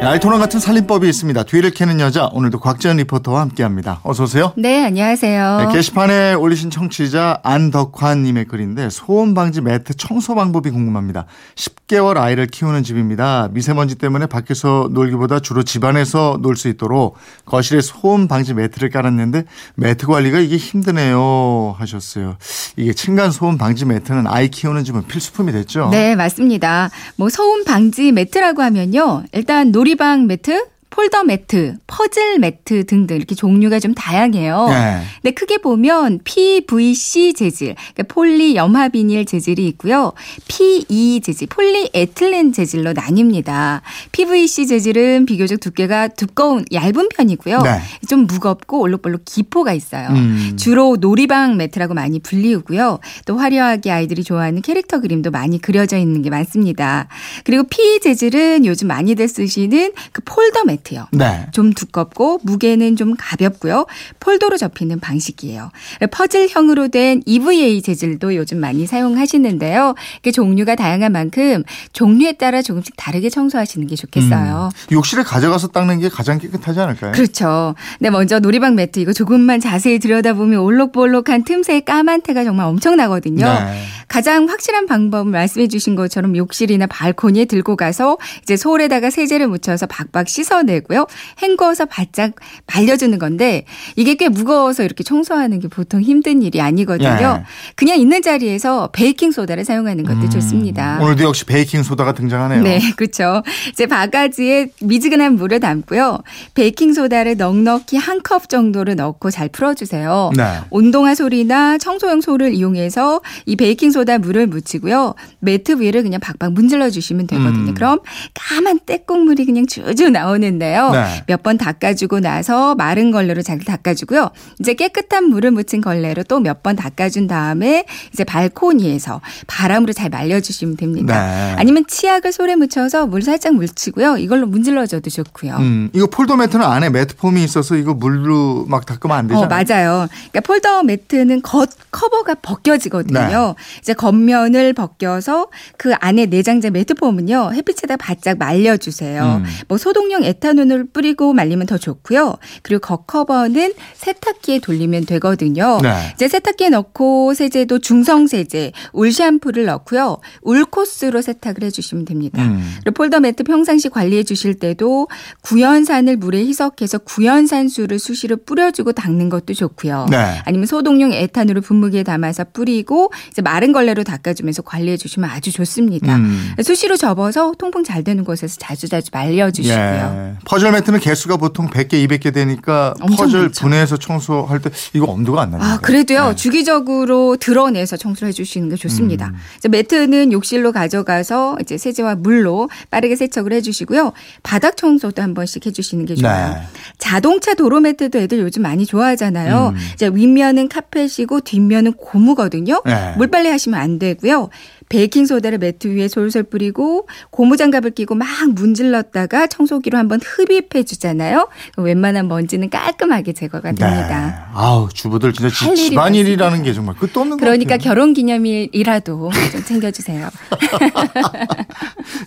알토란 같은 살림법이 있습니다. 뒤를 캐는 여자 오늘도 곽지연 리포터와 함께합니다. 어서 오세요. 네, 안녕하세요. 네, 게시판에 올리신 청취자 안덕환님의 글인데 소음 방지 매트 청소 방법이 궁금합니다. 10개월 아이를 키우는 집입니다. 미세먼지 때문에 밖에서 놀기보다 주로 집안에서 놀 수 있도록 거실에 소음 방지 매트를 깔았는데 매트 관리가 이게 힘드네요 하셨어요. 이게 층간 소음 방지 매트는 아이 키우는 집은 필수품이 됐죠. 네, 맞습니다. 뭐 소음 방지 매트라고 하면요. 일단 놀이 방 매트, 폴더 매트, 퍼즐 매트 등등 이렇게 종류가 좀 다양해요. 네. 근데 크게 보면 PVC 재질, 그러니까 폴리 염화 비닐 재질이 있고요. PE 재질, 폴리에틸렌 재질로 나뉩니다. PVC 재질은 비교적 두께가 두꺼운 얇은 편이고요. 네. 좀 무겁고 올록볼록 기포가 있어요. 음. 주로 놀이방 매트라고 많이 불리우고요. 또 화려하게 아이들이 좋아하는 캐릭터 그림도 많이 그려져 있는 게 많습니다. 그리고 PE 재질은 요즘 많이들 쓰시는 그 폴더 매트 요. 네. 좀 두껍고 무게는 좀 가볍고요. 폴더로 접히는 방식이에요. 퍼즐형으로 된 EVA 재질도 요즘 많이 사용하시는데요. 그 종류가 다양한 만큼 종류에 따라 조금씩 다르게 청소하시는 게 좋겠어요. 음. 욕실에 가져가서 닦는 게 가장 깨끗하지 않을까요? 그렇죠. 네, 먼저 놀이방 매트 이거 조금만 자세히 들여다보면 올록볼록한 틈새에 까만 태가 정말 엄청나거든요. 네. 가장 확실한 방법을 말씀해 주신 것처럼 욕실이나 발코니에 들고 가서 이제 솔에다가 세제를 묻혀서 박박 씻어 내고요. 헹궈서 바짝 말려주는 건데 이게 꽤 무거워서 이렇게 청소하는 게 보통 힘든 일이 아니거든요. 예. 그냥 있는 자리에서 베이킹 소다를 사용하는 것도 좋습니다. 음. 오늘도 역시 베이킹 소다가 등장하네요. 네, 그렇죠. 이제 바가지에 미지근한 물을 담고요. 베이킹 소다를 넉넉히 한 컵 정도를 넣고 잘 풀어주세요. 네. 운동화 솔이나 청소용 솔을 이용해서 이 베이킹 소다 물을 묻히고요. 매트 위를 그냥 박박 문질러 주시면 되거든요. 음. 그럼 까만 땟국물이 그냥 줄줄 나오는 데요. 네. 몇번 닦아주고 나서 마른 걸레로 잘 닦아주고요. 이제 깨끗한 물을 묻힌 걸레로 또 몇 번 닦아준 다음에 이제 발코니에서 바람으로 잘 말려주시면 됩니다. 네. 아니면 치약을 솔에 묻혀서 물 살짝 묻히고요. 이걸로 문질러줘도 좋고요. 음, 이거 폴더 매트는 안에 매트 폼이 있어서 이거 물로 막 닦으면 안 되잖아요. 어, 맞아요. 그러니까 폴더 매트는 겉 커버가 벗겨지거든요. 네. 이제 겉면을 벗겨서 그 안에 내장재 매트폼은요 햇빛에다 바짝 말려주세요. 음. 뭐 소독용 에탄올을 뿌리고 말리면 더 좋고요. 그리고 겉 커버는 세탁기에 돌리면 되거든요. 네. 이제 세탁기에 넣고 세제도 중성 세제, 울 샴푸를 넣고요. 울 코스로 세탁을 해주시면 됩니다. 음. 그리고 폴더 매트 평상시 관리해 주실 때도 구연산을 물에 희석해서 구연산수를 수시로 뿌려주고 닦는 것도 좋고요. 네. 아니면 소독용 에탄올을 분무기에 담아서 뿌리고 이제 마른 걸레로 닦아주면서 관리해 주시면 아주 좋습니다. 음. 수시로 접어서 통풍 잘 되는 곳에서 자주자주 말려주시고요. 예. 퍼즐 매트는 개수가 보통 100개, 200개 되니까 퍼즐 많죠. 분해해서 청소할 때 이거 엄두가 안 나요. 아, 그래도요, 네. 주기적으로 드러내서 청소를 해 주시는 게 좋습니다. 음. 매트는 욕실로 가져가서 이제 세제와 물로 빠르게 세척을 해 주시고요. 바닥 청소도 한 번씩 해 주시는 게 좋아요. 네. 자동차 도로 매트도 애들 요즘 많이 좋아하잖아요. 음. 이제 윗면은 카펫이고 뒷면은 고무거든요. 네. 물빨래 하시면 안 되고요. 베이킹 소다를 매트 위에 솔솔 뿌리고 고무장갑을 끼고 막 문질렀다가 청소기로 한번 흡입해 주잖아요. 웬만한 먼지는 깔끔하게 제거가 됩니다. 네. 아우 주부들 진짜 지- 집안일이라는 게 정말 끝도 없는 것 그러니까. 결혼 기념일이라도 좀 챙겨주세요.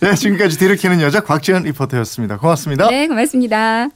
네, 지금까지 캐는 여자 곽지연 리포터였습니다. 고맙습니다. 네, 고맙습니다.